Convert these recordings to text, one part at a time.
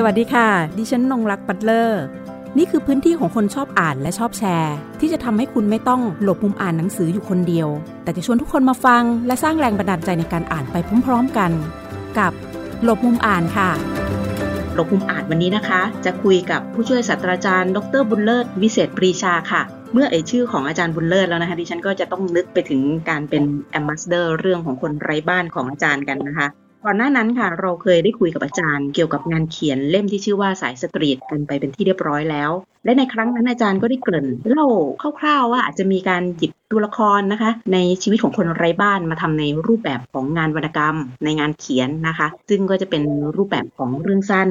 สวัสดีค่ะ ดิฉันนงรักปัตเลอร์ นี่คือพื้นที่ของคนชอบอ่านและชอบแชร์ ที่จะทำให้คุณไม่ต้องหลบมุมอ่านหนังสืออยู่คนเดียว แต่จะชวนทุกคนมาฟัง และสร้างแรงบันดาลใจในการอ่านไปพร้อมๆกัน กับหลบมุมอ่านค่ะ หลบมุมอ่านวันนี้นะคะ จะคุยกับผู้ช่วยศาสตราจารย์ ดรบุญเลิศวิเศษปรีชาค่ะเมื่อเอ่ยชื่อของอาจารย์บุญเลิศแล้วนะคะดิฉันก็จะต้องนึกไปถึงการเป็นแอมบาสเดอร์เรื่องของคนไร้บ้านของอาจารย์กันนะคะ ก่อนหน้านั้นค่ะ เราเคยได้คุยกับอาจารย์เกี่ยวกับงานเขียนเล่มที่ชื่อว่าสายสตรีทกันไปเป็นที่เรียบร้อยแล้ว และในครั้งนั้นอาจารย์ก็ได้เกริ่นเล่าคร่าวๆว่าอาจจะมีการหยิบตัวละครนะคะ ในชีวิตของคนไร้บ้านมาทำในรูปแบบของงานวรรณกรรม ในงานเขียนนะคะ ซึ่งก็จะเป็นรูปแบบของเรื่องสั้น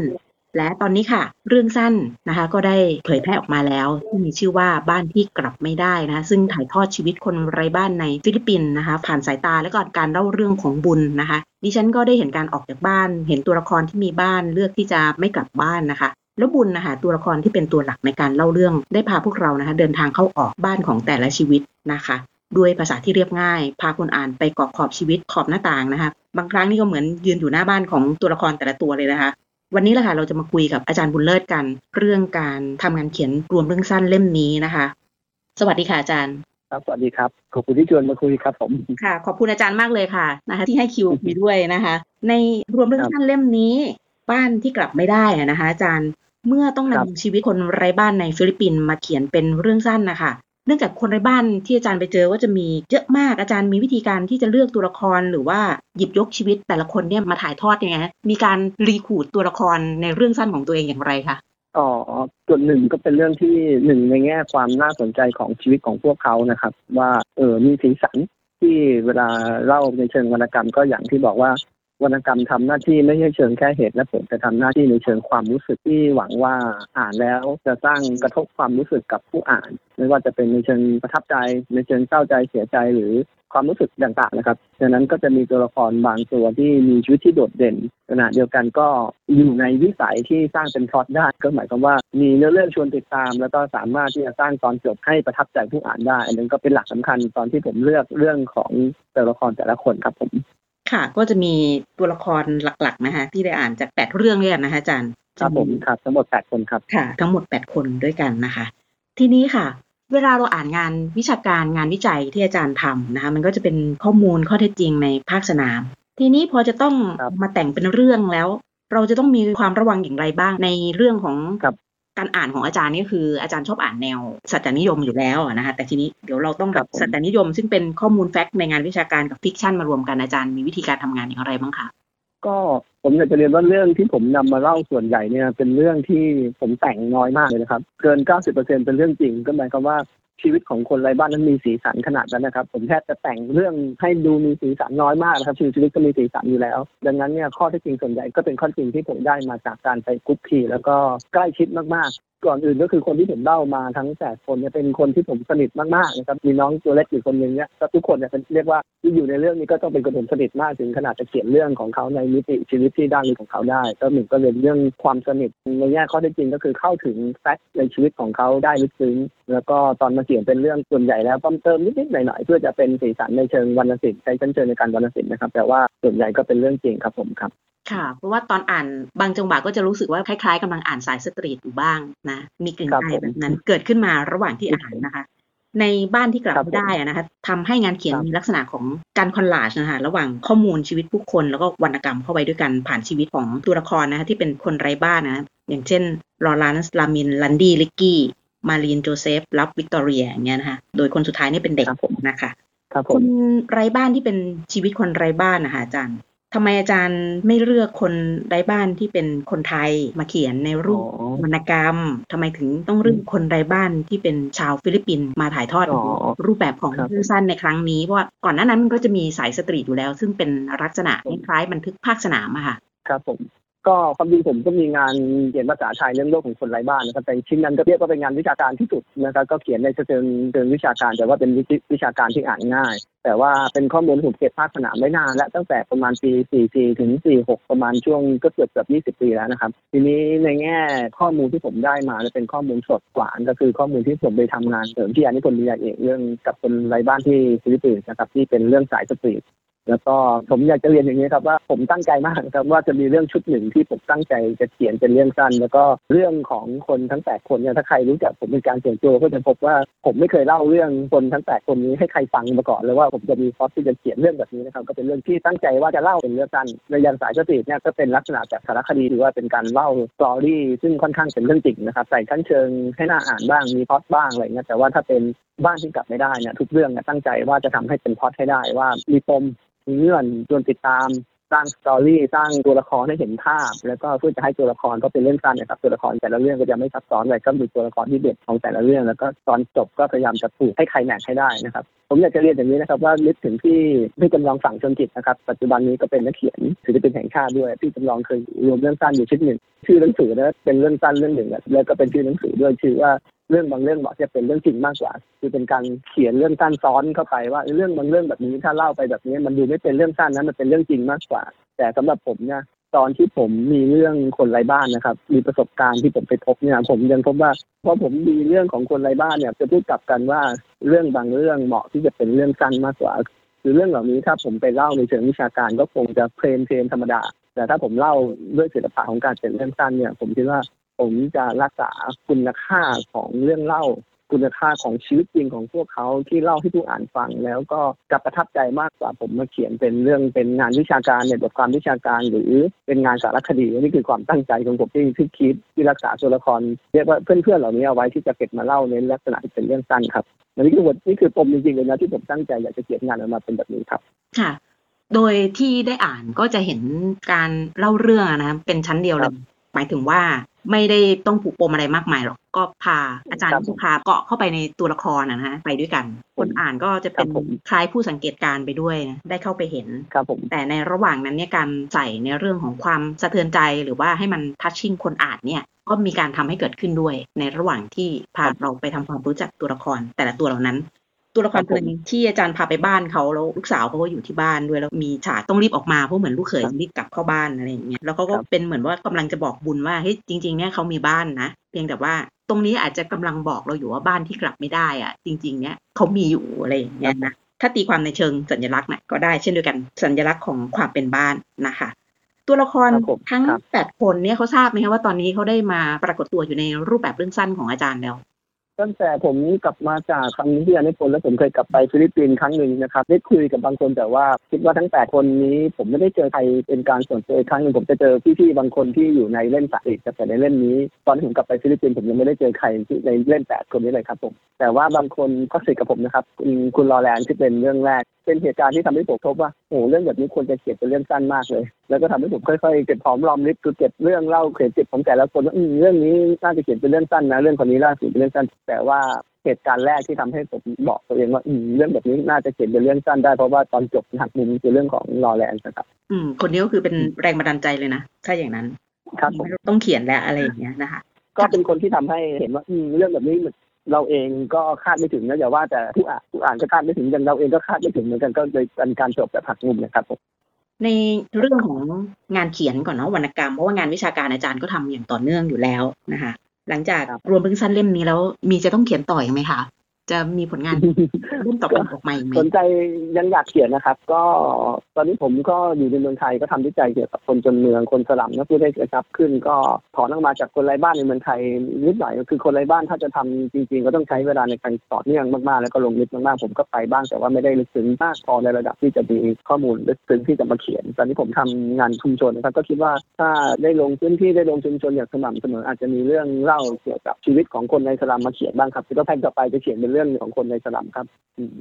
และตอนนี้ค่ะ เรื่องสั้นนะคะ ก็ได้เผยแพร่ออกมาแล้ว ที่มีชื่อว่าบ้านที่กลับไม่ได้นะคะ ซึ่งถ่ายทอดชีวิตคนไร้บ้านในฟิลิปปินส์นะคะ ผ่านสายตาและก็การเล่าเรื่องของบุญนะคะ ดิฉันก็ได้เห็นการออกจากบ้าน เห็นตัวละครที่มีบ้านเลือกที่จะไม่กลับบ้านนะคะแล้วบุญนะคะตัวละครที่เป็นตัวหลักในการเล่าเรื่อง ได้พาพวกเรานะคะ เดินทางเข้าออกบ้านของแต่ละชีวิตนะคะ ด้วยภาษาที่เรียบง่าย พาคนอ่านไปเกาะขอบชีวิตขอบหน้าต่างนะคะ บางครั้งนี่ก็เหมือนยืนอยู่หน้าบ้านของตัวละครแต่ละตัวเลยนะคะ วันนี้แหละค่ะเราจะมาคุยกับอาจารย์บุญเลิศกัน เรื่องการทำงานเขียนรวมเรื่องสั้นเล่มนี้นะคะ สวัสดีค่ะอาจารย์ ครับสวัสดีครับขอบคุณที่ชวนมาคุยครับผมค่ะ ขอบคุณอาจารย์มากเลยค่ะนะคะ ที่ให้คิวคุยด้วยนะคะ ในรวมเรื่องสั้นเล่มนี้ บ้านที่กลับไม่ได้อะนะคะ อาจารย์เมื่อต้องนำชีวิตคนไร้บ้านในฟิลิปปินส์มาเขียนเป็นเรื่องสั้นนะคะ เนื่องจากคนไร้บ้านที่อาจารย์ไปเจอว่าจะมีเยอะมากอาจารย์มีวิธีการที่จะเลือกตัวละครหรือว่าหยิบยกชีวิตแต่ละคนเนี่ยมาถ่ายทอดยังไงมีการ recruit ตัวละครในเรื่องสั้นของตัวเองอย่างไรคะอ๋อส่วนหนึ่งก็เป็นเรื่องที่หนึ่งในแง่ความน่าสนใจของชีวิตของพวกเขานะครับ ว่าเออมีสีสันที่เวลาเล่าในเชิงวรรณกรรมก็อย่างที่บอกว่า วรรณกรรมทำหน้าที่ไม่ใช่เชิงแค่เหตุและผลแต่ทำหน้าที่ในเชิงความรู้สึกที่หวังว่าอ่านแล้วจะสร้างกระทบความรู้สึกกับผู้อ่าน ไม่ว่าจะเป็นในเชิงประทับใจ ในเชิงเศร้าใจเสียใจหรือความรู้สึกต่างๆนะครับดังนั้นก็จะมีตัวละครบางตัวที่มีชีวิตที่โดดเด่นขณะเดียวกันก็อยู่ในวิสัยที่สร้างเป็นพล็อตได้ก็หมายความว่ามีเนื้อเรื่องชวนติดตาม แล้วก็สามารถที่จะสร้างตอนจบให้ประทับใจผู้อ่านได้ อันนั้นก็เป็นหลักสำคัญตอนที่ผมเลือกเรื่องของตัวละครแต่ละคนครับผม ค่ะ ก็จะมีตัวละครหลักๆนะคะที่ได้อ่านจากแปดเรื่องเนี่ยนะคะอาจารย์ครับผมครับทั้งหมดแปดคนครับค่ะ ทั้งหมดแปดคนด้วยกันนะคะ ทีนี้ค่ะ เวลาเราอ่านงานวิชาการงานวิจัยที่อาจารย์ทำนะคะ มันก็จะเป็นข้อมูลข้อเท็จจริงในภาคสนาม ทีนี้พอจะต้องมาแต่งเป็นเรื่องแล้ว เราจะต้องมีความระวังอย่างไรบ้างในเรื่องของ การอ่านของอาจารย์นี่คืออาจารย์ชอบอ่านแนวสัจจนิยมอยู่แล้วนะคะแต่ทีนี้เดี๋ยวเราต้องแบบสัจจนิยม ซึ่งเป็นข้อมูล fact ในงานวิชาการกับ fiction มารวมกันอาจารย์มีวิธีการทำงานอย่างไรบ้างคะก็ผมอยากจะเรียนว่าเรื่องที่ผมนำมาเล่าส่วนใหญ่เนี่ยเป็นเรื่องที่ผมแต่งน้อยมากเลยนะครับ เกิน 90%เป็นเรื่องจริงก็หมายความว่า ชีวิตของคนไร้บ้านนั้นมีสีสันขนาดนั้นนะครับ ผมแทบจะแต่งเรื่องให้ดูมีสีสันน้อยมากนะครับชีวิตชีวิตก็มีสีสันอยู่แล้ว ดังนั้นเนี่ยข้อเท็จจริงส่วนใหญ่ก็เป็นข้อจริงที่ผมได้มาจากการไปกุ๊กคีแล้วก็ใกล้ชิดมากๆ ก่อนอื่นก็คือคนที่ผมเล่ามาทั้งแปดคนเนี่ยเป็นคนที่ผมสนิทมากๆนะครับมีน้องตัวเล็กอยู่คนหนึ่งเนี่ยทุกคนเนี่ยเป็นเรียกว่าที่อยู่ในเรื่องนี้ก็ต้องเป็นคนผมสนิทมากถึงขนาดจะเขียนเรื่องของเขาในมิติชีวิตที่ด้านลึกของเขาได้ ก็หนึ่งก็เป็นเรื่องความสนิทในแง่ข้อเท็จจริงก็คือเข้าถึง fact ในชีวิตของเขาได้ลึกซึ้งแล้วก็ตอนมาเขียนเป็นเรื่องส่วนใหญ่แล้วเติมนิดๆหน่อยๆเพื่อจะเป็นสีสันในเชิงวรรณศิลป์ใช้ชั้นเชิงในการวรรณศิลป์นะครับ แต่ว่าส่วนใหญ่ก็เป็นเรื่องจริงครับผมครับ ค่ะ เพราะว่าตอนอ่านบางจังหวะก็จะรู้สึกว่าคล้ายๆกำลังอ่านสายสตรีทอยู่บ้างนะ มีกลิ่นอายแบบนั้นเกิดขึ้นมาระหว่างที่อ่านนะคะ ในบ้านที่กลับไม่ได้นะคะทำให้งานเขียนมีลักษณะของการ collage นะคะระหว่างข้อมูลชีวิตผู้คน แล้วก็วรรณกรรมเข้าไปด้วยกันผ่านชีวิตของตัวละครนะคะที่เป็นคนไร้บ้านนะอย่างเช่นลอรันส์ลามินลันดี้ลิกกี้ มารีนโจเซฟรับวิกตอเรียอย่างเงี้ยนะคะโดยคนสุดท้ายนี่เป็นเด็กนะคะคนไร้บ้านที่เป็นชีวิตคนไร้บ้านนะคะอาจารย์ทำไมอาจารย์ไม่เลือกคนไร้บ้านที่เป็นคนไทยมาเขียนในรูปวรรณกรรมทำไมถึงต้องเลือกคนไร้บ้านที่เป็นชาวฟิลิปปินส์มาถ่ายทอดรูปแบบของเรื่องสั้นในครั้งนี้เพราะว่าก่อนหน้านั้นมันก็จะมีสายสตรีทอยู่แล้ว ซึ่งเป็นลักษณะคล้ายบันทึกภาคสนามอะค่ะครับผม ก็ความจริงผมก็มีงานเขียนภาษาไทยเรื่องโลกของคนไร้บ้านนะครับแต่ชิ้นนั้นก็เรียกว่าเป็นงานวิชาการที่สุดนะครับก็เขียนในเชิงเชิงวิชาการ แต่ว่าเป็นวิชาการที่อ่านง่าย แต่ว่าเป็นข้อมูลผมเก็บภาคสนามไว้นานและตั้งแต่ประมาณปี44ถึง46 ประมาณช่วงก็เกือบเกือบ20 ปีแล้วนะครับ ทีนี้ในแง่ข้อมูลที่ผมได้มาจะเป็นข้อมูลสดกว่าก็คือข้อมูลที่ผมไปทำงานสนามวิทยานิพนธ์ปริญญาเอกเรื่องกับคนไร้บ้านที่ฟิลิปปินส์นะครับที่เป็นเรื่องสายสตรีท แล้วก็ผมอยากจะเรียนอย่างนี้ครับว่าผมตั้งใจมากครับว่าจะมีเรื่องชุดหนึ่งที่ผมตั้งใจจะเขียนเป็นเรื่องสั้น แล้วก็เรื่องของคนทั้งแปดคนเนี่ยถ้าใครรู้จักผมเป็นการเขียนตัวก็จะพบว่าผมไม่เคยเล่าเรื่องคนทั้งแปดคนนี้ให้ใครฟังมาก่อนเลยว่าผมจะมีฟอสที่จะเขียนเรื่องแบบนี้นะครับก็เป็นเรื่องที่ตั้งใจว่าจะเล่าเป็นเรื่องสั้นในยันสายสติเนี่ยก็เป็นลักษณะจากสารคดีหรือว่าเป็นการเล่าสตอรี่ซึ่งค่อนข้างเป็นเรื่องจริงนะครับใส่ชั้นเชิงให้น่าอ่านบ้างมีพอดบ้างอะไรเงี้ยแต่ว่าถ้าเป็นบ้านที่กลับไม่ได้เนี่ยทุกเรื่องเนี่ยตั้งใจว่าจะทำให้เป็นพอดให้ได้ว่ามีปม มีเงื่อนชวนติดตามสร้างสตอรี่สร้างตัวละครให้เห็นภาพ แล้วก็เพื่อจะให้ตัวละครก็เป็นเรื่องสั้นนะครับตัวละครแต่ละเรื่องก็จะไม่ซับซ้อนอะไรก็มีตัวละครที่เด็ดของแต่ละเรื่อง แล้วก็ตอนจบก็พยายามจะผูกให้ใครแม็กให้ได้นะครับผมอยากจะเรียนอย่างนี้นะครับว่านึกถึงที่พี่จำลองฝั่งชนจิตนะครับ ปัจจุบันนี้ก็เป็นนักเขียนศิลปินแห่งชาติด้วยพี่จำลองเคยรวมเรื่องสั้นอยู่ชิ้นหนึ่งชื่อหนังสือนะเป็นเรื่องสั้นเรื่องหนึ่งแล้วก็เป็นชื่อหนังสือด้วยชื่อว่า เรื่องบางเรื่องบอกจะเป็นเรื่องจริงมากกว่า คือเป็นการเขียนเรื่องสั้นซ้อนเข้าไปว่าเรื่องบางเรื่องแบบนี้ถ้าเล่าไปแบบนี้ มันดูไม่เป็นเรื่องสั้นนะมันเป็นเรื่องจริงมากกว่า แต่สำหรับผมเนี่ยตอนที่ผมมีเรื่องคนไร้บ้านนะครับ มีประสบการณ์ที่ผมไปพบเนี่ยผมยังพบว่าเพราะผมมีเรื่องของคนไร้บ้านเนี่ย จะพูดกลับกันว่าเรื่องบางเรื่องเหมาะที่จะเป็นเรื่องสั้นมากกว่าคือเรื่องเหล่านี้ถ้าผมไปเล่าในเชิงวิชาการก็คงจะเพลนเพลนธรรมดา แต่ถ้าผมเล่าด้วยศิลปะของการเป็นเรื่องสั้นเนี่ย ผมคิดว่า ผมจะรักษาคุณค่าของเรื่องเล่า คุณค่าของชีวิตจริงของพวกเขาที่เล่าให้ผู้อ่านฟัง แล้วก็จะประทับใจมากกว่าผมมาเขียนเป็นเรื่องเป็นงานวิชาการในบทความวิชาการหรือเป็นงานสารคดีนี่คือความตั้งใจของผมที่ที่คิดที่รักษาตัวละครเรียกว่าเพื่อนๆเหล่านี้เอาไว้ที่จะเก็บมาเล่าในลักษณะที่เป็นเรื่องสั้นครับอันนี้คือนี่คือปมจริงๆเลยนะที่ผมตั้งใจอยากจะเขียนงานออกมาเป็นแบบนี้ครับ ค่ะ โดยที่ได้อ่านก็จะเห็นการเล่าเรื่องนะเป็นชั้นเดียวเลย หมายถึงว่าไม่ได้ต้องผูกปมอะไรมากมายหรอก ก็พาอาจารย์ผู้พาเกาะเข้าไปในตัวละครนะฮะไปด้วยกัน คนอ่านก็จะเป็นคล้ายผู้สังเกตการไปด้วยนะได้เข้าไปเห็นครับผมแต่ในระหว่างนั้นเนี่ยการใส่ในเรื่องของความสะเทือนใจหรือว่าให้มันทัชชิ่งคนอ่านเนี่ยก็มีการทำให้เกิดขึ้นด้วยในระหว่างที่พาเราไปทำความรู้จักตัวละครแต่ละตัวเหล่านั้น ตัวละครคนหนึ่งที่อาจารย์พาไปบ้านเขาแล้วลูกสาวเขาก็อยู่ที่บ้านด้วยแล้วมีฉากต้องรีบออกมาเพราะเหมือนลูกเขยรีบกลับเข้าบ้านอะไรอย่างเงี้ยแล้วเขาก็เป็นเหมือนว่ากำลังจะบอกบุญว่าเฮ้ยจริงๆเนี่ยเขามีบ้านนะเพียงแต่ว่าตรงนี้อาจจะกำลังบอกเราอยู่ว่าบ้านที่กลับไม่ได้อะ จริง ๆ เนี่ยเขามีอยู่อะไรอย่างเงี้ยนะถ้าตีความในเชิงสัญลักษณ์นะก็ได้เช่นเดียวกันสัญลักษณ์ของความเป็นบ้านนะคะ ตัวละครทั้งแปดคนเนี่ยเขาทราบไหมคะว่าตอนนี้เขาได้มาปรากฏตัวอยู่ในรูปแบบเรื่องสั้นของอาจารย์แล้ว ตั้งแต่ผมกลับมาจากครั้งที่อันนี้คนแล้วผมเคยกลับไปฟิลิปปินส์ครั้งหนึ่งนะครับได้คุยกับบางคนแต่ว่าคิดว่าทั้งแปดคนนี้ผมไม่ได้เจอใครเป็นการส่วนตัวครั้งหนึ่งผมจะเจอพี่ๆบางคนที่อยู่ในเล่มสายสตรีทแต่ในเล่นนี้ ตอนที่ผมกลับไปฟิลิปปินส์ผมยังไม่ได้เจอใครที่ในเล่มแปดคนนี้เลยครับผมแต่ว่าบางคนก็สนิทกับผมนะครับคุณคุณลอแลนที่เป็นเรื่องแรก เป็นเหตุการณ์ที่ทำให้ผมพบว่าโอ้เรื่องแบบนี้ควรจะเขียนเป็นเรื่องสั้นมากเลย แล้วก็ทำให้ผมค่อยๆเก็บหอมรอมริบคือเก็บเรื่องเล่าเขียนจิตของแต่ละคนว่าเรื่องนี้น่าจะเขียนเป็นเรื่องสั้นนะเรื่องคนนี้ล่าสุดเป็นเรื่องสั้น แต่ว่าเหตุการณ์แรกที่ทำให้ผมบอกตัวเองว่าอืเรื่องแบบนี้น่าจะเขียนเป็นเรื่องสั้นได้เพราะว่าตอนจบหักมุมคือเรื่องของลอแลนด์นะครับอืม คนนี้ก็คือเป็นแรงบันดาลใจเลยนะถ้าอย่างนั้นครับผมต้องเขียนแล้วอะไรอย่างเงี้ยนะคะก็เป็นคนที่ทำให้เห็นว่าอืเรื่องแบบนี้ เราเองก็คาดไม่ถึงนะอย่าว่าแต่ผู้อ่านผู้อ่านก็คาดไม่ถึงอย่างเราเองก็คาดไม่ถึงเหมือนกันก็เลยเป็นการจบแบบหักมุมนะครับผมในเรื่องของงานเขียนก่อนเนาะวรรณกรรมเพราะว่างานวิชาการอาจารย์ก็ทำอย่างต่อเนื่องอยู่แล้วนะคะ หลังจากรวมเรื่องสั้นเล่มนี้แล้วมีจะต้องเขียนต่ออีกไหมคะ จะมีผลงานเล่มต่อไปออกมาอีกไหมสนใจยังอยากเขียนนะครับ ก็ตอนนี้ผมก็อยู่ในเมืองไทยก็ทำวิจัยเกี่ยวกับคนจนเมืองคนสลัมนะพูดได้กระชับขึ้นก็ถอนออกมาจากคนไร้บ้านในเมืองไทยนิดหน่อยก็คือคนไร้บ้านถ้าจะทำจริง ๆ ก็ต้องใช้เวลาในการต่อเนื่องมากๆ แล้วก็ลงลึกมากๆผมก็ไปบ้างแต่ว่าไม่ได้ลึกซึ้งมากพอในระดับที่จะมีข้อมูลลึกซึ้งที่จะมาเขียน ตอนนี้ผมทำงานชุมชนนะครับก็คิดว่าถ้าได้ลงพื้นที่ได้ลงชุมชนอย่างสม่ำเสมออาจจะมีเรื่องเล่าเกี่ยวกับชีวิตของคนในสลัมมาเขียนบ้างครับก็แผนต่อไปจะเขียนเป็นเรื่องของคนในสลัมครับ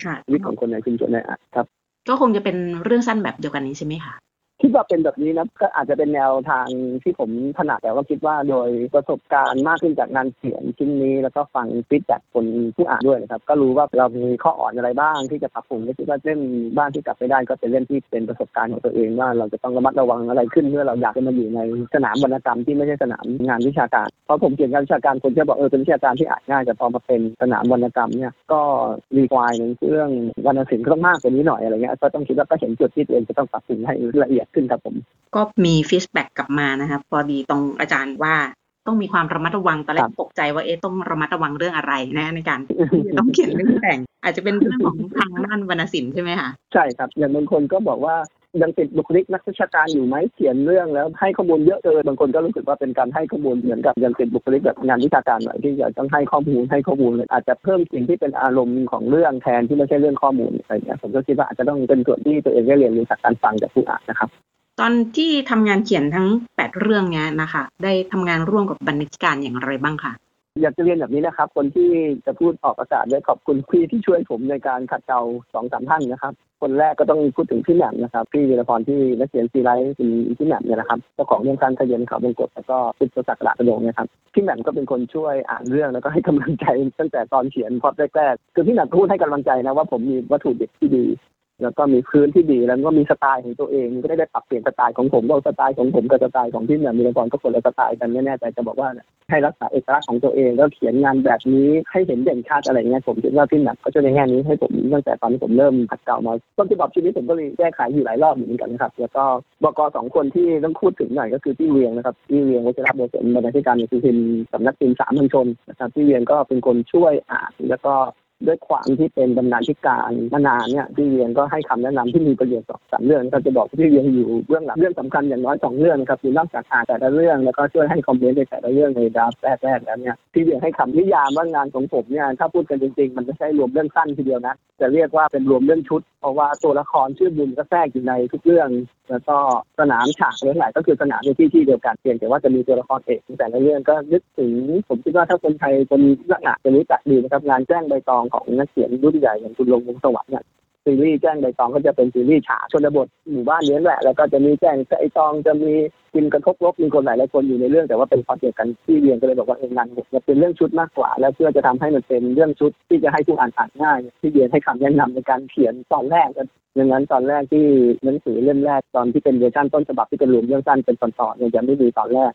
ค่ะชีวิตของคนในชุมชนในอะครับ ก็คงจะเป็นเรื่องสั้นแบบเดียวกันนี้ใช่ไหมคะ คิดว่าเป็นแบบนี้นะก็อาจจะเป็นแนวทางที่ผมถนัดแต่ว่าคิดว่าโดยประสบการณ์มากขึ้นจากงานเขียนชิ้นนี้ แล้วก็ฟังฟีดแบ็กคนผู้อ่านด้วยนะครับ ก็รู้ว่าเรามีข้ออ่อนอะไรบ้างที่จะปรับปรุงก็คิดว่าเล่มบ้านที่กลับไปได้ก็เป็นเล่มที่เป็นประสบการณ์ของตัวเองว่าเราจะต้องระมัดระวังอะไรขึ้นเมื่อเราอยากจะมาอยู่ในสนามวรรณกรรมที่ไม่ใช่สนามงานวิชาการเพราะผมเขียนงานวิชาการคนจะบอกเออเป็นวิชาการที่อ่านง่ายแต่พอมาเป็นสนามวรรณกรรมเนี่ยก็รีควายในเรื่องวรรณศิลป์ก็ต้องมากกว่านี้หน่อยอะไรเงี้ยก็ต้องคิดว่าก็เห็นจุดที่ตัวเองจะต้องปรับปรุงให้ละเอียดขึ้นครับผม ก็มีฟีดแบ็กกลับมานะครับพอดีตรงอาจารย์ว่าต้องมีความระมัดระวังตอนแรกตกใจว่าเอ๊ะต้องระมัดระวังเรื่องอะไรนะในการต้องเขียนเรื่องแต่ง อาจจะเป็นเรื่องของทางด้านวรรณศิลป์ใช่ไหมคะใช่ครับอย่างบางคนก็บอกว่า ยังติดบุคลิกนักวิชาการอยู่ไหมเขียนเรื่องแล้วให้ข้อมูลเยอะเกินบางคนก็รู้สึกว่าเป็นการให้ข้อมูลเหมือนกับยังติดบุคลิกแบบงานวิชาการหน่อยที่จะต้องให้ข้อมูลให้ข้อมูลอาจจะเพิ่มสิ่งที่เป็นอารมณ์ของเรื่องแทนที่ไม่ใช่เรื่องข้อมูลอะไรเงี้ยผมก็คิดว่าอาจจะต้องเป็นส่วนที่ตัวเองได้เรียนรู้จากการฟังจากผู้อ่านนะครับตอนที่ทำงานเขียนทั้งแปดเรื่องเนี้ยนะคะ ได้ทำงานร่วมกับบรรณาธิการอย่างไรบ้างคะ อยากจะเรียนแบบนี้นะครับ คนที่จะพูดออกอากาศด้วยขอบคุณพี่ที่ช่วยผมในการขัดเกลาสองสามท่านนะครับ คนแรกก็ต้องพูดถึงพี่แหม่มนะครับ พี่วีรพรที่นักเขียนซีไรท์เป็นพี่แหม่มเนี่ยนะครับเจ้าของเรื่องการทะเยนเขาวงกฏแล้วก็พิศสักระกระโดงนะครับพี่แหม่มก็เป็นคนช่วยอ่านเรื่องแล้วก็ให้กำลังใจตั้งแต่ตอนเขียนพอดแรกๆคือพี่แหม่มพูดให้กำลังใจนะว่าผมมีวัตถุดิบที่ดี แล้วก็มีพื้นที่ดีแล้วก็มีสไตล์ของตัวเองก็ได้ได้ปรับเปลี่ยนสไตล์ของผมเราสไตล์ของผมกับสไตล์ของพี่เหนือมีละครก็คนละสไตล์กันไม่แน่ใจจะบอกว่าให้รักษาเอกลักษณ์ของตัวเองแล้วเขียนงานแบบนี้ให้เห็นเด่นชัดอะไรเงี้ยผมคิดว่าพี่หนักก็จะในแง่นี้ให้ผมตั้งแต่ตอนที่ผมเริ่มหัดเก่ามาต้นที่บชีวิตผมก็เลยแก้ไขอยู่หลายรอบเหมือนกันนะครับแล้วก็บกสองคนที่ต้องพูดถึงหน่อยก็คือพี่เวียงนะครับพี่เวียงวัชรบุตรบรรณาธิการในสื่อพิมพ์สำนักพิมพ์สามัญชนนะครับพี่เวียงก็เป็นคนช่วยอ่านแล้วก็ ด้วยความที่เป็นบรรณาธิการมานานเนี่ยพี่เวียนก็ให้คำแนะนำที่มีประโยชน์สองสามเรื่องก็จะบอกพี่เวียนอยู่เบื้องหลังเรื่องสำคัญอย่างน้อยสองเรื่องครับคือนอกจากอ่านแต่ละเรื่องแล้วก็ช่วยให้คอมเมนต์ในแต่ละเรื่องในดาวแรกๆแล้วเนี่ยพี่เวียนให้คำนิยามว่างานของผมเนี่ยถ้าพูดกันจริงๆ มันไม่ใช่รวมเรื่องสั้นทีเดียวนะจะเรียกว่าเป็นรวมเรื่องชุด เพราะว่าตัวละครชื่อบุญก็แทรกอยู่ในทุกเรื่อง แล้วก็สนามฉากเรื่องไหนก็คือสนามในที่ที่เดียวกันเพียงแต่ว่าจะมีตัวละครเอกแต่ละเรื่องก็นึกถึงผมคิดว่าถ้าคนไทยคนลักษณะจะรู้จักดีนะครับงานแจ้งใบตองของนักเขียนรุ่นใหญ่อย่างคุณลงวงสวัสดิ์เนี่ยซีรีส์แจ้งใบตองก็จะเป็นซีรีส์ฉากชนบทหมู่บ้านเลี้ยงแหละแล้วก็จะมีแจ้งใบตองจะมีกินกระทบลบมีคนหลายหลายคนอยู่ในเรื่องแต่ว่าเป็นพอเดียวกันที่เรียนก็เลยบอกว่าเองงานจะเป็นเรื่องชุดมากกว่า แล้วเพื่อจะทำให้มันเป็นเรื่องชุดที่จะให้ผู้อ่านอ่านง่าย ที่เรียนให้คำแนะนำในการเขียนตอนแรกดังนั้นตอนแรกที่หนังสือเล่มแรกตอนที่เป็นเวอร์ชันต้นฉบับที่เป็นรวมเรื่องสั้นเป็นตอนๆเนี่ยจะไม่มีตอนแรก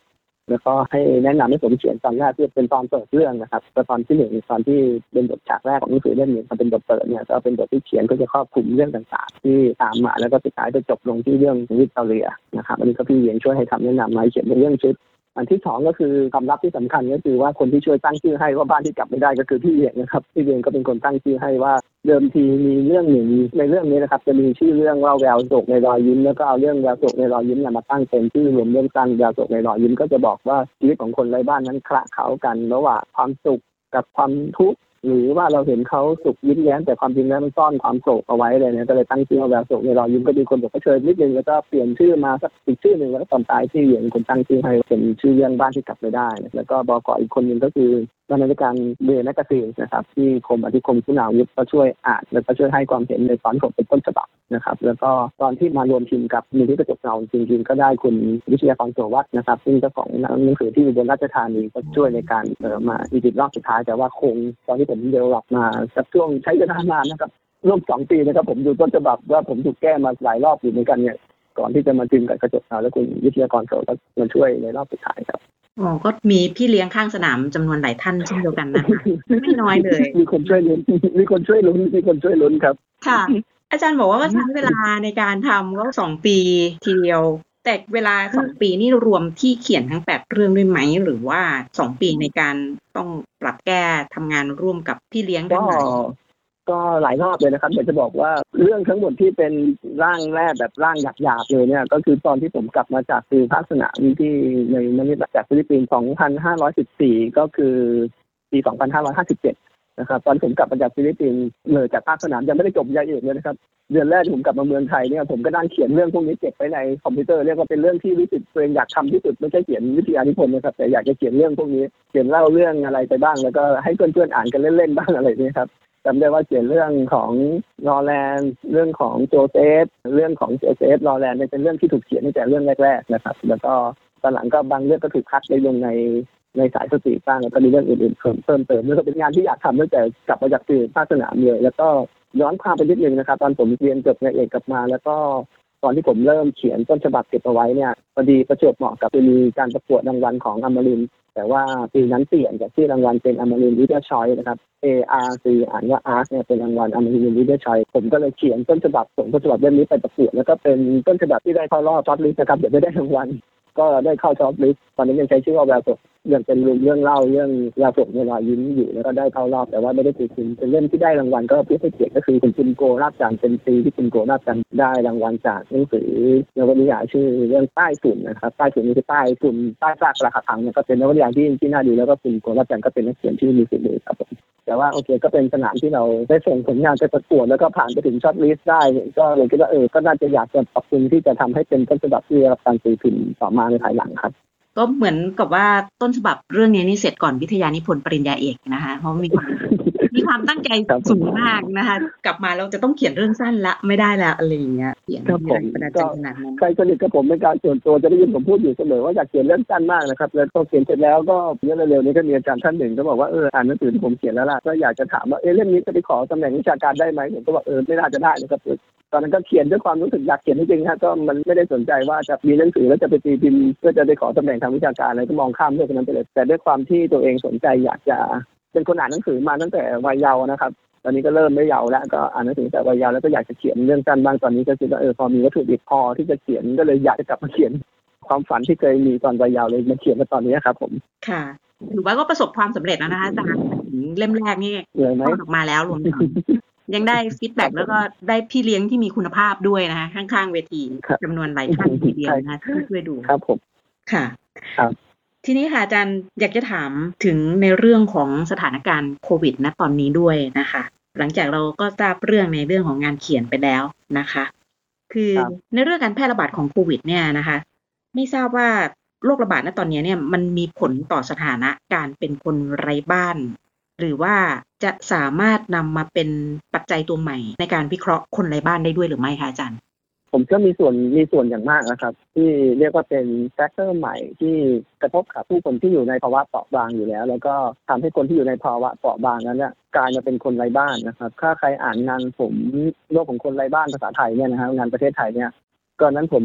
แล้วก็ให้แนะนำให้ผมเขียนตอนแรกที่เป็นตอนเปิดเรื่องนะครับตอนที่หนึ่งตอนที่เป็นบทฉากแรกของหนังสือเล่มนี้มันเป็นบทเปิดเนี่ยก็เป็นบทที่เขียนก็จะครอบคลุมเรื่องต่างๆ ที่ตามมาแล้วก็สุดท้ายจะจบลงที่เรื่องวิตอเรียนะครับอันนี้ก็พี่เวียนช่วยให้คำแนะนำมาเขียนเป็นเรื่องชุด อันที่สองก็คือคำรับที่สำคัญก็คือว่าคนที่ช่วยตั้งชื่อให้ว่าบ้านที่กลับไม่ได้ก็คือพี่เอียงนะครับพี่เอียงก็เป็นคนตั้งชื่อให้ว่าเดิมทีมีเรื่องหนึ่งในเรื่องนี้นะครับ จะมีชื่อเรื่องว่าแววโศกในรอยยิ้มแล้วก็เอาเรื่องแววโศกในรอยยิ้มมาตั้งเป็นชื่อรวมเรื่องสั้นแววโศกในรอยยิ้มก็จะบอกว่าชีวิตของคนไร้บ้านนั้นคละเขากันระหว่างความสุขกับความทุกข์ หรือว่าเราเห็นเขาสุขยิ้มแย้มแต่ความจริงแล้วมันซ่อนความโศกเอาไว้เลยเนี่ยก็เลยตั้งชื่อว่าแววโศกในรอยยิ้มก็ดีคนบอกก็เชิญนิดนึงแล้วก็เปลี่ยนชื่อมาสักอีกชื่อหนึ่งแล้วตอนตายที่เหยียงคนตั้งชื่อให้เป็นชื่อเรื่องบ้านที่กลับไม่ได้ แล้วก็บอกอีกคนหนึ่งก็คือบรรณาธิการเบรนักซีนนะครับที่คมอธิคมสุนาวุฒิก็ช่วยอ่านแล้วก็ช่วยให้ความเห็นในตอนผมเป็นต้นฉบับนะครับ แล้วก็ตอนที่มารวมทีมกับมีที่กระจกเงาจริงๆก็ได้คุณวิทยากรโสวัฒนะครับ ซึ่งเจ้าของหนังสือที่อยู่บนราชธานีก็ช่วยในการเออมาอีดิทรอบสุดท้ายแต่ว่าคงตอนที่ผมเดเวลลอปมาสักช่วงใช้เวลานานนะครับร่วมสองปีนะครับ ผมดูต้นฉบับว่าผมถูกแก้มาหลายรอบอยู่เหมือนกันเนี่ยก่อนที่จะมาจึงกับกระจกเงาแล้วคุณวิทยากรโสก็มาช่วยในรอบสุดท้ายครับอ๋อก็มีพี่เลี้ยงข้างสนามจำนวนหลายท่านเช่นเดียวกันนะไม่น้อยเลย มีคนช่วยลุ้นมีคนช่วยลุ้นมีคนช่วยลุ้นครับ ค่ะ อาจารย์บอกว่าใช้เวลาในการทำก็สองปีทีเดียว แต่เวลาสองปีนี่รวมที่เขียนทั้งแปดเรื่องด้วยไหม หรือว่าสองปีในการต้องปรับแก้ทำงานร่วมกับพี่เลี้ยงด้วยไหมก็หลายรอบเลยนะครับอยากจะบอกว่าเรื่องทั้งหมดที่เป็นร่างแรกแบบร่างหยาบๆเลยเนี่ย ก็คือตอนที่ผมกลับมาจากคือภาคสนามที่ในมะนิลาจากฟิลิปปินส์ 2514 ก็คือปี 2557 นะครับตอนผมกลับมาจากฟิลิปปินส์เลยจากภาคสนามยังไม่ได้จบปริญญาเอกเลยนะครับเดือนแรกผมกลับมาเมืองไทยเนี่ยผมก็นั่งเขียนเรื่องพวกนี้เก็บไว้ในคอมพิวเตอร์เรียกว่าเป็นเรื่องที่รู้สึกตัวเองอยากทำที่สุดไม่ใช่เขียนวิทยานิพนธ์นะครับแต่อยากจะเขียนเรื่องพวกนี้เขียนเล่าเรื่องอะไรไปบ้าง แล้วก็ให้เพื่อนๆอ่านกันเล่นๆบ้างอะไรนี้ครับจำได้ว่าเขียนเรื่องของลอแลนเรื่องของโจเซฟเรื่องของโจเซฟลอแลนเป็นเรื่องที่ถูกเขียนตั้งแต่เรื่องแรกๆนะครับแล้วก็ตอนหลังก็บางเรื่องก็ถูกคัดไปลงใน ในสายสตรีทบ้างแล้วก็มีเรื่องอื่นๆเพิ่มเพิ่มเติมแล้วก็เป็นงานที่อยากทำตั้งแต่กลับมาจากสื่อภาคสนามเลยแล้วก็ย้อนความไปนิดนึงนะครับ ตอนผมเรียนจบในเอกกลับมา แล้วก็ตอนที่ผมเริ่มเขียนต้นฉบับเก็บเอาไว้เนี่ยพอดีประจวบเหมาะกับมีการประกวดรางวัลของอมรินทร์แต่ว่าปีนั้นเปลี่ยนจากที่รางวัลเป็นอมรินวิทยาชอยนะครับ A R C อ่านว่า Art เนี่ยเป็นรางวัลอมรินวิทยาชอยผมก็เลยเขียนต้นฉบับส่งต้นฉบับเล่มนี้ไปประกวดแล้วก็เป็นต้นฉบับที่ได้เข้ารอบช็อตลิสต์นะครับเดี๋ยวไม่ได้รางวัลก็ได้เข้าช็อตลิสต์ตอนนี้ยังใช้ชื่อว่าแววสด ยังเป็นเรื่องเล่าเรื่องยาสมเวลายิ้มอยู่แล้วก็ได้เข้ารอบแต่ว่าไม่ได้ติดชินเป็นเล่มที่ได้รางวัลก็เพื่อให้เกียรติก็คือคุณจินโกราบจันเป็นปีที่คุณโกราบจันได้รางวัลจากหนังสือนวนิยายชื่อเรื่องใต้ฝุ่นนะครับใต้ฝุ่นนี่คือใต้ฝุ่นใต้ซากระหังเนี่ยก็เป็นนวนิยายที่ที่น่าดีแล้วก็คุณโกลาบจันก็เป็นนักเขียนที่มีฝีมือครับผมแต่ว่าโอเคก็เป็นสนามที่เราได้ส่งผลงานไปประกวดแล้วก็ผ่านไปถึง shortlist ได้ก็เลยคิดว่าเออก็น่าจะอยากจะปรับปรุงที่จะทำให้เป็นต้นฉบับที่รับการตีพิมพ์ต่อมาในภายหลังครับ ก็เหมือนกับว่าต้นฉบับเรื่องนี้นี่เสร็จก่อนวิทยานิพนธ์ปริญญาเอกนะคะเพราะมีความมีความตั้งใจสูงมากนะคะ กลับมาเราจะต้องเขียนเรื่องสั้นละไม่ได้แล้วอะไรอย่างเงี้ยเขียนครับมีผแรมงบันดาลใจก็ขนาดนั้นใครสนิทกับผมเป็นการส่วนตัวจะได้ยินผมพูดอยู่เสมอว่าอยากเขียนเรื่องสั้นมากนะครับ แล้วก็เขียนเสร็จแล้วก็เมื่อเร็วๆนี้ก็มีอาจารย์ท่านหนึ่งก็บอกว่าเอออ่านหนังสือที่ผมเขียนแล้วล่ะก็อยากจะถามว่าเออเรื่องนี้จะไปขอตำแหน่งวิชาการได้ไหมผมก็บอกเออไม่น่าจะได้นะครับ ตอนนั้นก็เขียนด้วยความรู้สึกอยากเขียนจริงๆฮะก็มันไม่ได้สนใจว่าจะมีหนังสือแล้วจะไปตีพิมพ์เพื่อจะไปขอตำแหน่งทางวิชาการอะไรก็มองข้ามเรื่องนั้นไปเลยแต่ด้วยความที่ตัวเองสนใจอยากจะเป็นคนอ่านหนังสือมาตั้งแต่วัยเยาว์นะครับ ตอนนี้ก็เริ่มไม่เยาว์แล้วก็อ่านหนังสือแต่วัยเยาว์แล้วก็อยากจะเขียนเรื่องสั้นบ้างตอนนี้ก็คิดว่าเออพอมีวัตถุดิบพอที่จะเขียนก็เลยอยากจะกลับมาเขียนความฝันที่เคยมีตอนวัยเยาว์เลยมาเขียนมาตอนนี้ครับ ผมค่ะถือว่าก็ประสบความสำเร็จแล้วนะคะอาจารย์ถึงเล่มแรกนี่เหนื่อยไหมคลอดออกมาแล้วรวมถึง ยังได้ feedback แล้วก็ได้พี่เลี้ยงที่มีคุณภาพด้วยนะคะข้างๆเวทีครับจำนวนหลายท่านทีเดียวนะคะที่ช่วยดูครับผมค่ะครับทีนี้ค่ะอาจารย์อยากจะถามถึงในเรื่องของสถานการณ์โควิดณตอนนี้ด้วยนะคะ หลังจากเราก็ทราบเรื่องในเรื่องของงานเขียนไปแล้วนะคะ คือครับในเรื่องการแพร่ระบาดของโควิดเนี่ยนะคะ ไม่ทราบว่าโรคระบาดณตอนนี้เนี่ยมันมีผลต่อสถานะการเป็นคนไร้บ้าน หรือว่าจะสามารถนำมาเป็นปัจจัยตัวใหม่ ในการวิเคราะห์คนไร้บ้านได้ด้วยหรือไม่คะอาจารย์ ผมก็มีส่วนมีส่วนอย่างมากนะครับ ที่เรียกว่าเป็นแฟกเตอร์ใหม่ที่กระทบกับผู้คนที่อยู่ในภาวะเปราะบางอยู่แล้ว แล้วก็ทำให้คนที่อยู่ในภาวะเปราะบางนั้นเนี่ยกลายมาเป็นคนไร้บ้านนะครับ ถ้าใครอ่านงานผมโลกของคนไร้บ้านภาษาไทยเนี่ยนะฮะงานประเทศไทยเนี่ยก่อนนั้นผม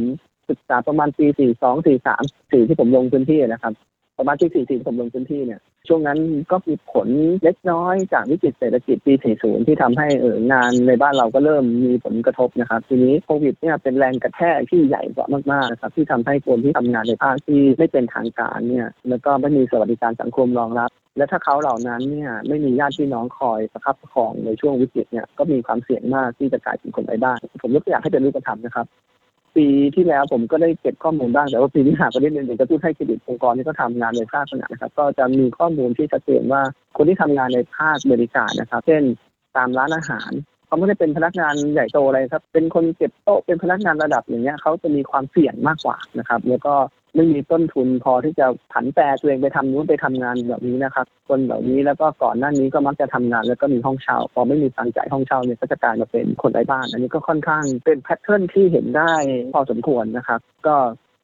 ศึกษาประมาณปีสี่สองสี่สามสี่ที่ผมลงพื้นที่นะครับ ประมาณที่สี่สี่ที่ผมลงพื้นที่เนี่ยช่วงนั้นก็มีผลเล็กน้อยจากวิกฤตเศรษฐกิจปี 40 ที่ทำให้เอองานในบ้านเราก็เริ่มมีผลกระทบนะครับ ทีนี้โควิดเนี่ยเป็นแรงกระแทกที่ใหญ่กว่ามากๆนะครับที่ทำให้คนที่ทำงานในภาคที่ไม่เป็นทางการเนี่ยแล้วก็ไม่มีสวัสดิการสังคมรองรับ และถ้าเขาเหล่านั้นเนี่ยไม่มีญาติพี่น้องคอยประคับประคองในช่วงวิกฤตเนี่ยก็มีความเสี่ยงมากที่จะกลายเป็นคนไร้บ้านผมยกตัวอย่างให้เป็นรูปธรรมนะครับ ปีที่แล้วผมก็ได้เก็บข้อมูลบ้างแต่ว่าปีนี้หากประเด็นหนึ่งเดี๋ยวจะพูดให้เครดิตองค์กรที่เขาทำงานในภาคสนามนะครับ ก็จะมีข้อมูลที่ชัดเจนว่าคนที่ทำงานในภาคบริการนะครับ เช่นตามร้านอาหารเขาไม่ได้เป็นพนักงานใหญ่โตอะไรครับ เป็นคนเก็บโต๊ะเป็นพนักงานระดับอย่างเงี้ยเขาจะมีความเสี่ยงมากกว่านะครับ แล้วก็ ไม่มีต้นทุนพอที่จะผันแปรตัวเองไปทำนู้นไปทำงานแบบนี้นะครับ คนแบบนี้แล้วก็ก่อนหน้านี้ก็มักจะทำงาน แล้วก็มีห้องเช่าพอไม่มีตังจ่ายห้องเช่าเนี่ยก็จะกลายมาเป็นคนไร้บ้าน อันนี้ก็ค่อนข้างเป็นแพทเทิร์นที่เห็นได้พอสมควรนะครับ ก็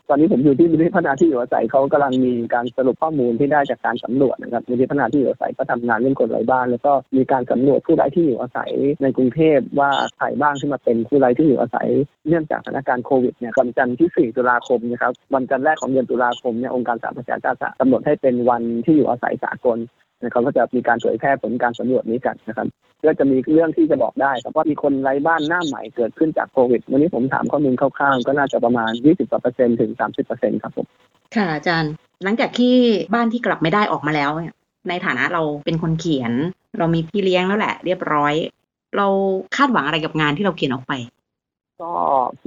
ตอนนี้ผมอยู่ที่มูลนิธิพัฒนาที่อยู่อาศัยเขากำลังมีการสรุปข้อมูลที่ได้จากการสำรวจนะครับมูลนิธิพัฒนาที่อยู่อาศัยก็ทำงานเรื่องคนไร้บ้าน แล้วก็มีการสำรวจผู้ไร้ที่อยู่อาศัยในกรุงเทพว่าใครบ้างที่มาเป็นผู้ไร้ที่อยู่อาศัยเนื่องจากสถานการณ์โควิดเนี่ยวันจันทร์ที่ 4 ตุลาคมนะครับวันจันทร์แรกของเดือนตุลาคมเนี่ยองค์การสหประชาชาติกำหนดให้เป็นวันที่อยู่อาศัยสากล นะครับก็จะมีการเผยแพร่ผลการสำรวจนี้กันนะครับก็จะมีเรื่องที่จะบอกได้ครับว่ามีคนไร้บ้านหน้าใหม่เกิดขึ้นจากโควิด วันนี้ผมถามข้อมูลคร่าวๆก็น่าจะประมาณ 20เปอร์เซ็นต์ถึง 30เปอร์เซ็นต์ครับผมค่ะอาจารย์ หลังจากที่บ้านที่กลับไม่ได้ออกมาแล้วเนี่ยในฐานะเราเป็นคนเขียน เรามีพี่เลี้ยงแล้วแหละ เรียบร้อย เราคาดหวังอะไรกับงานที่เราเขียนออกไป ก็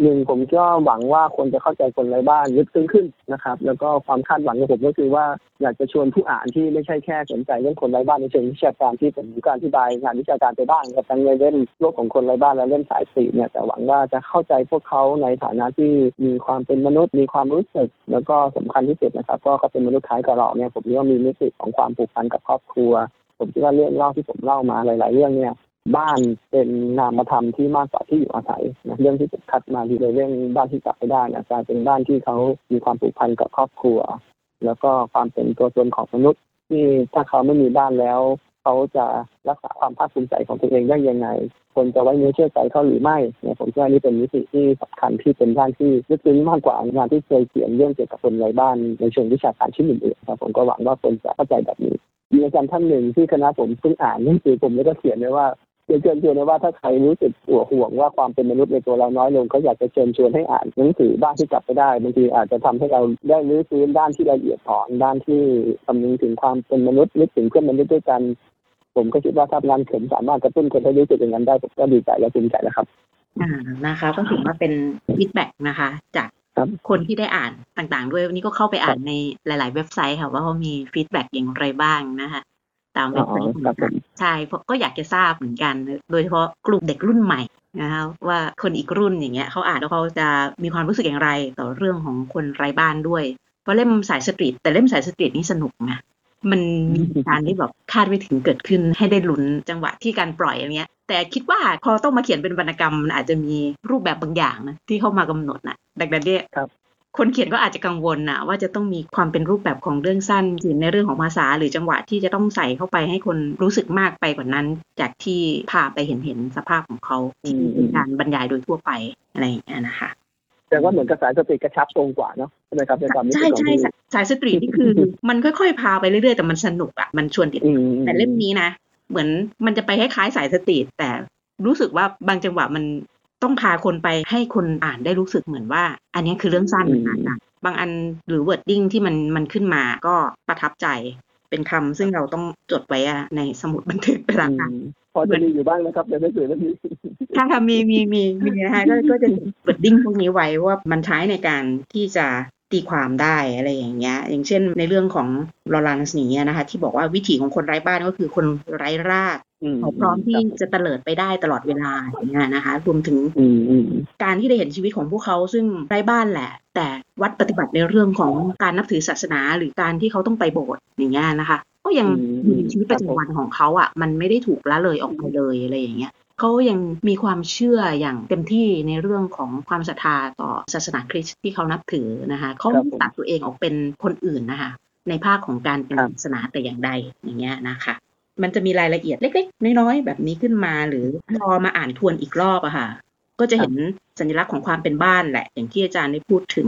หนึ่งผมก็หวังว่าคนจะเข้าใจคนไร้บ้านลึกซึ้งขึ้นนะครับ แล้วก็ความคาดหวังของผมก็คือว่าอยากจะชวนผู้อ่านที่ไม่ใช่แค่สนใจเรื่องคนไร้บ้านในเชิงวิชาการที่ผมก็อธิบายงานวิชาการไปบ้างกับทั้งในเล่มโลกของคนไร้บ้านและเล่มสายสีเนี่ยแต่หวังว่าจะเข้าใจพวกเขาในฐานะที่มีความเป็นมนุษย์ มีความรู้สึก แล้วก็สำคัญที่สุดนะครับ ก็เขาเป็นมนุษย์คล้ายกับเราเนี่ยผมคิดว่ามีมิติของความผูกพันกับครอบครัว ผมคิดว่าเรื่องเล่าที่ผมเล่ามาหลาย ๆ เรื่องเนี่ย บ้านเป็นนามธรรมที่มากกว่าที่อยู่อาศัยนะเรื่องที่ผมคัดมาที่เลยเรื่องบ้านที่กลับไม่ได้นะกลายเป็นบ้านที่เขามีความผูกพันกับครอบครัว แล้วก็ความเป็นตัวตนของมนุษย์ ที่ถ้าเขาไม่มีบ้านแล้ว เขาจะรักษาความภาคภูมิใจของตัวเองได้ยังไง คนจะไว้เนื้อเชื่อใจเขาหรือไม่เนี่ยผมคิดว่านี่เป็นมิติที่สำคัญที่เป็นด้านที่ลึกซึ้งมากกว่างานที่เคยเขียนเรื่องเกี่ยวกับคนไร้บ้านในเชิงวิชาการชิ้นอื่นๆครับผมก็หวังว่าคนจะเข้าใจแบบนี้มีอาจารย์ท่านหนึ่งที่คณะผมเพิ่งอ่านหนังสือผมแล้วก็เขียนไว้ว่า เชิญชวนนะว่าถ้าใครรู้สึกหัวห่วงว่าความเป็นมนุษย์ในตัวเราน้อยลงก็อยากจะเชิญชวนให้อ่านหนังสือบ้านที่กลับไปได้บางทีอาจจะทำให้เราได้รู้ฟื้นด้านที่ละเอียดอ่อนด้านที่คำนึงถึงความเป็นมนุษย์นึกถึงเพื่อนมนุษย์ด้วยกัน ผมก็คิดว่าถ้างานเข็มสามารถกระตุ้นคนให้รู้สึกอย่างนั้นได้ผมก็ดีใจและภูมิใจแล้วครับอ่านะคะก็ถือว่าเป็นฟีดแบ็กนะคะ จากคคนที่ได้อ่านต่างๆ ด้วยวันนี้ก็เข้าไปอ่านในหลาย ๆ เว็บไซต์ค่ะว่าเขามี feedback อย่างไรบ้างนะคะ ตามเว็บไซต์อ๋อครับผมใช่เพราะก็อยากจะทราบเหมือนกัน โดยเฉพาะกลุ่มเด็กรุ่นใหม่นะคะว่าคนอีกรุ่นอย่างเงี้ยเขาอ่านแล้วเขาจะมีความรู้สึกอย่างไรต่อเรื่องของคนไร้บ้านด้วย เพราะเล่มสายสตรีทแต่เล่มสายสตรีทนี่สนุกนะมันมีเหตุการณ์ที่แบบคาดไม่ถึงเกิดขึ้นให้ได้ลุ้นจังหวะที่การปล่อยอย่างเงี้ย แต่คิดว่าพอต้องมาเขียนเป็นวรรณกรรมมันอาจจะมีรูปแบบบางอย่างนะที่เข้ามากำหนดนะดังนั้นเนี่ย ครับคนเขียนก็อาจจะกังวลนะว่าจะต้องมีความเป็นรูปแบบของเรื่องสั้นหรือในเรื่องของภาษาหรือจังหวะที่จะต้องใส่เข้าไปให้คนรู้สึกมากไปกว่านั้น จากที่พาไปเห็นเห็นสภาพของเขาที่เป็นการบรรยายโดยทั่วไปอะไรอย่างเงี้ยนะคะแต่ว่าเหมือนกระแสสติกระชับตรงกว่าเนาะใช่ไหมครับในความรู้สึใช่กของใช่พี่สายสายสตรีทนี่คือ มันค่อยๆพาไปเรื่อยๆแต่มันสนุกอะมันชวนติดอืมแต่เล่มนี้นะเหมือนมันจะไปคล้ายๆสายสตรีทแต่รู้สึกว่าบางจังหวะมัน ต้องพาคนไปให้คนอ่านได้รู้สึกเหมือนว่า อันนี้คือเรื่องสั้นอืมอ่านได้บางอันหรือ wording ที่มันมันขึ้นมาก็ประทับใจเป็นคำซึ่งเราต้องจดไว้อะในสมุดบันทึกเวลาอ่านอืมพอจะมีอยู่บ้างนะครับในหนังสือเล่มนี้ค่ะค่ะมีมีมีมีนะคะก็ก็จะเปิดดิ้งพวกนี้ไว้ว่ามันใช้ในการที่จะตีความได้อะไรอย่างเงี้ย อย่างเช่นในเรื่องของลอรานส์นี้นะคะ ที่บอกว่าวิถีของคนไร้บ้านก็คือคนไร้รากอืม เขาพร้อมที่จะเตลิดไปได้ตลอดเวลาอย่างเงี้ยนะคะรวมถึงการที่ได้เห็นชีวิตของพวกเขาซึ่งไร้บ้านแหละ แต่วัดปฏิบัติในเรื่องของการนับถือศาสนาหรือการที่เขาต้องไปโบสถ์อย่างเงี้ยนะคะ ก็ยังอืมมีชีวิตประจำวันของเขาอะ มันไม่ได้ถูกละเลยออกไปเลยอะไรอย่างเงี้ยเขายังมีความเชื่ออย่างเต็มที่ในเรื่องของความศรัทธาต่อศาสนาคริสต์ที่เขานับถือนะคะเขาไม่ตัดตัวเองออกเป็นคนอื่นนะคะในภาคของการเป็นศาสนาแต่อย่างใดอย่างเงี้ยนะคะ มันจะมีรายละเอียดเล็ก ๆ น้อยๆแบบนี้ขึ้นมา หรือพอมาอ่านทวนอีกรอบอะค่ะ ก็จะเห็นสัญลักษณ์ของความเป็นบ้านแหละ อย่างที่อาจารย์ได้พูดถึง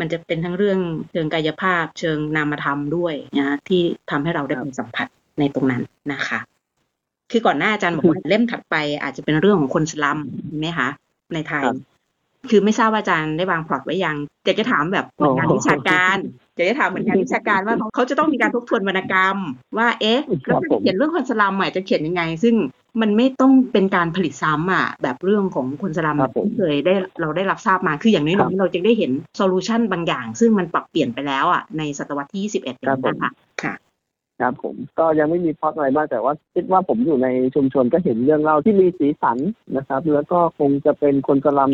มันจะเป็นทั้งเรื่องเชิงกายภาพ เชิงนามธรรมด้วยนะที่ทำให้เราได้ครับเป็นสัมผัสในตรงนั้นนะคะ คือก่อนหน้าอาจารย์บอกว่าเล่มถัดไปอาจจะเป็นเรื่องของคนสลัมใช่ไหมคะในไทย ครับคือไม่ทราบว่าอาจารย์ได้วางพล็อตไว้ยังอยากจะถามแบบเหมือนงานวิชาการอยากจะถามเหมือนงานวิชาการว่าเขาเขาจะต้องมีการทบทวนวรรณกรรม ว่าเอ๊ะคแล้รัวบจะผมเขียนเรื่องคนสลัมอะจะเขียนยังไง ซึ่งมันไม่ต้องเป็นการผลิตซ้ำอะแบบเรื่องของคนสลัมครับผมที่เคยได้เราได้รับทราบมาคืออย่างน้ครัอยบๆเราจะได้เห็นโซลูชันบางอย่าง ซึ่งมันปรับเปลี่ยนไปแล้วอะในศตวรรษที่ 21อย่างครับผมนั้นค่ะ ครับผมก็ยังไม่มีพล็อตอะไรมากแต่ว่า คิดว่าผมอยู่ในชุมชนก็เห็นเรื่องเล่าที่มีสีสันนะครับ แล้วก็คงจะเป็นคนสลัม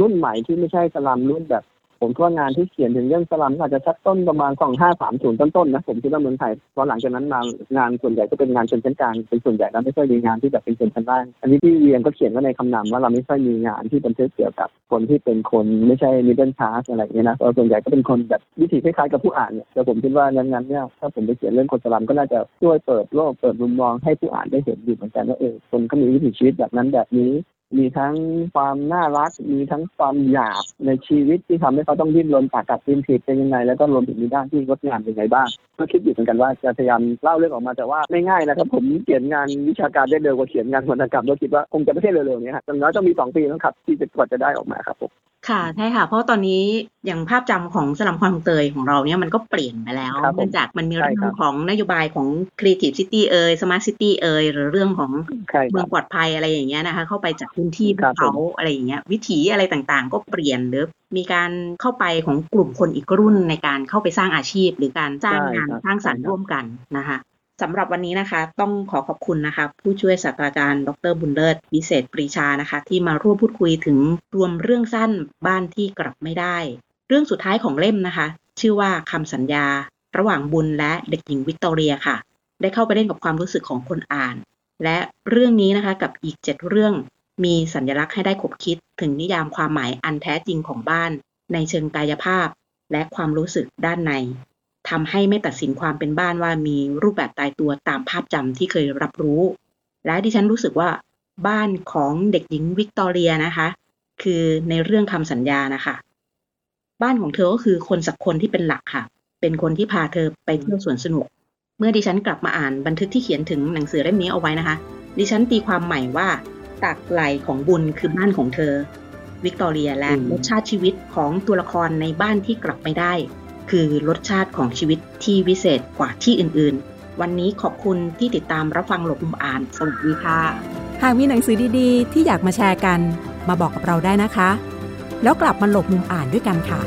รุ่นใหม่ที่ไม่ใช่สลัมรุ่นแบบ ผมคิดว่างานที่เขียนถึงเรื่องสลัมอาจจะชักต้นประมาณสองห้าสามศูนย์ต้นๆนะผมคิดว่าเมืองไทยเพราะหลังจากนั้นมางานส่วนใหญ่ก็เป็นงานชนชั้นกลางเป็นส่วนใหญ่แล้วไม่ค่อยมีงานที่แบบเป็นชนชั้นล่างอันนี้พี่เวียงก็เขียนไว้ในคำนำว่าเราไม่ค่อยมีงานที่บันทึกเกี่ยวกับคนที่เป็นคนไม่ใช่มิดเดิลคลาสอะไรอย่างเงี้ยนะส่วนใหญ่ก็เป็นคนแบบวิถีคล้ายๆกับผู้อ่านเนี่ยแต่ผมคิดว่างั้นๆเนี่ยถ้าผมไปเขียนเรื่องคนสลัมก็น่าจะช่วยเปิดโลกเปิดมุมมองให้ผู้อ่านได้เห็นอยู่เหมือนกันว่าเออคนก็มีวิถีชีวิตแบบนั้นแบบนี้ มีทั้งความน่ารัก มีทั้งความหยาบในชีวิตที่ทำให้เขาต้องดิ้นรนปากกัดตีนผิดเป็นยังไง แล้วก็รวมถึงมีด้านที่งดงามเป็นยังไงบ้างก็คิดอยู่เหมือนกันว่าจะพยายามเล่าเรื่องออกมาแต่ว่าไม่ง่ายนะครับ ผมเขียนงานวิชาการได้เร็วกว่าเขียนงานวรรณกรรมก็คิดว่าคงจะไม่ใช่เร็วๆนี้ครับอย่างน้อยต้องมีสองปีนะครับที่จะกว่าจะได้ออกมาครับผม ค่ะใช่ค่ะ เพราะตอนนี้อย่างภาพจำของสลัมคลองเตยของเราเนี่ยมันก็เปลี่ยนไปแล้วครับผมเนื่องจากมันมีใช่เรื่ครัอบงของนโยบายของ Creative City เอ่ย Smart City เอ่ยหรือเรื่องของใช่คเมืรัอบงปลอดภัยอะไรอย่างเงี้ยนะคะ เข้าไปจากพื้นที่พครัวบกเขาอะไรอย่างเงี้ย วิถีอะไรต่างๆ ก็เปลี่ยนหรือมีการเข้าไปของกลุ่มคนอีกรุ่นในการเข้าไปสร้างอาชีพ หรือการสร้างใช่งานครับสร้างสรรค์ใช่ครับร่วมกันนะคะ สำหรับวันนี้นะคะ ต้องขอขอบคุณนะคะ ผู้ช่วยศาสตราจารย์ ดรบุญเลิศวิเศษปรีชานะคะ ที่มาร่วมพูดคุยถึงรวมเรื่องสั้นบ้านที่กลับไม่ได้ เรื่องสุดท้ายของเล่มนะคะ ชื่อว่าคำสัญญา ระหว่างบุญและเด็กหญิงวิกตอเรียค่ะ ได้เข้าไปเล่นกับความรู้สึกของคนอ่าน และเรื่องนี้นะคะกับอีกเจ็ดเรื่อง มีสัญลักษณ์ให้ได้ขบคิด ถึงนิยามความหมายอันแท้จริงของบ้าน ในเชิงกายภาพ และความรู้สึกด้านใน ทำให้ไม่ตัดสินความเป็นบ้านว่ามีรูปแบบตายตัวตามภาพจำที่เคยรับรู้ และดิฉันรู้สึกว่าบ้านของเด็กหญิงวิกตอเรียนะคะ คือในเรื่องคำสัญญานะคะ บ้านของเธอก็คือคนสักคนที่เป็นหลักค่ะ เป็นคนที่พาเธอไปเที่ยวสวนสนุก เมื่อดิฉันกลับมาอ่านบันทึกที่เขียนถึงหนังสือเล่มนี้เอาไว้นะคะ ดิฉันตีความใหม่ว่าตักไหลของบุญคือบ้านของเธอ วิกตอเรียและอืมรสชาติชีวิตของตัวละครในบ้านที่กลับไม่ได้ คือรสชาติของชีวิตที่วิเศษกว่าที่อื่นๆ วันนี้ขอบคุณที่ติดตามรับฟังหลบมุมอ่าน สวัสดีค่ะ หากมีหนังสือดีๆ ที่อยากมาแชร์กัน มาบอกกับเราได้นะคะ แล้วกลับมาหลบมุมอ่านด้วยกันค่ะ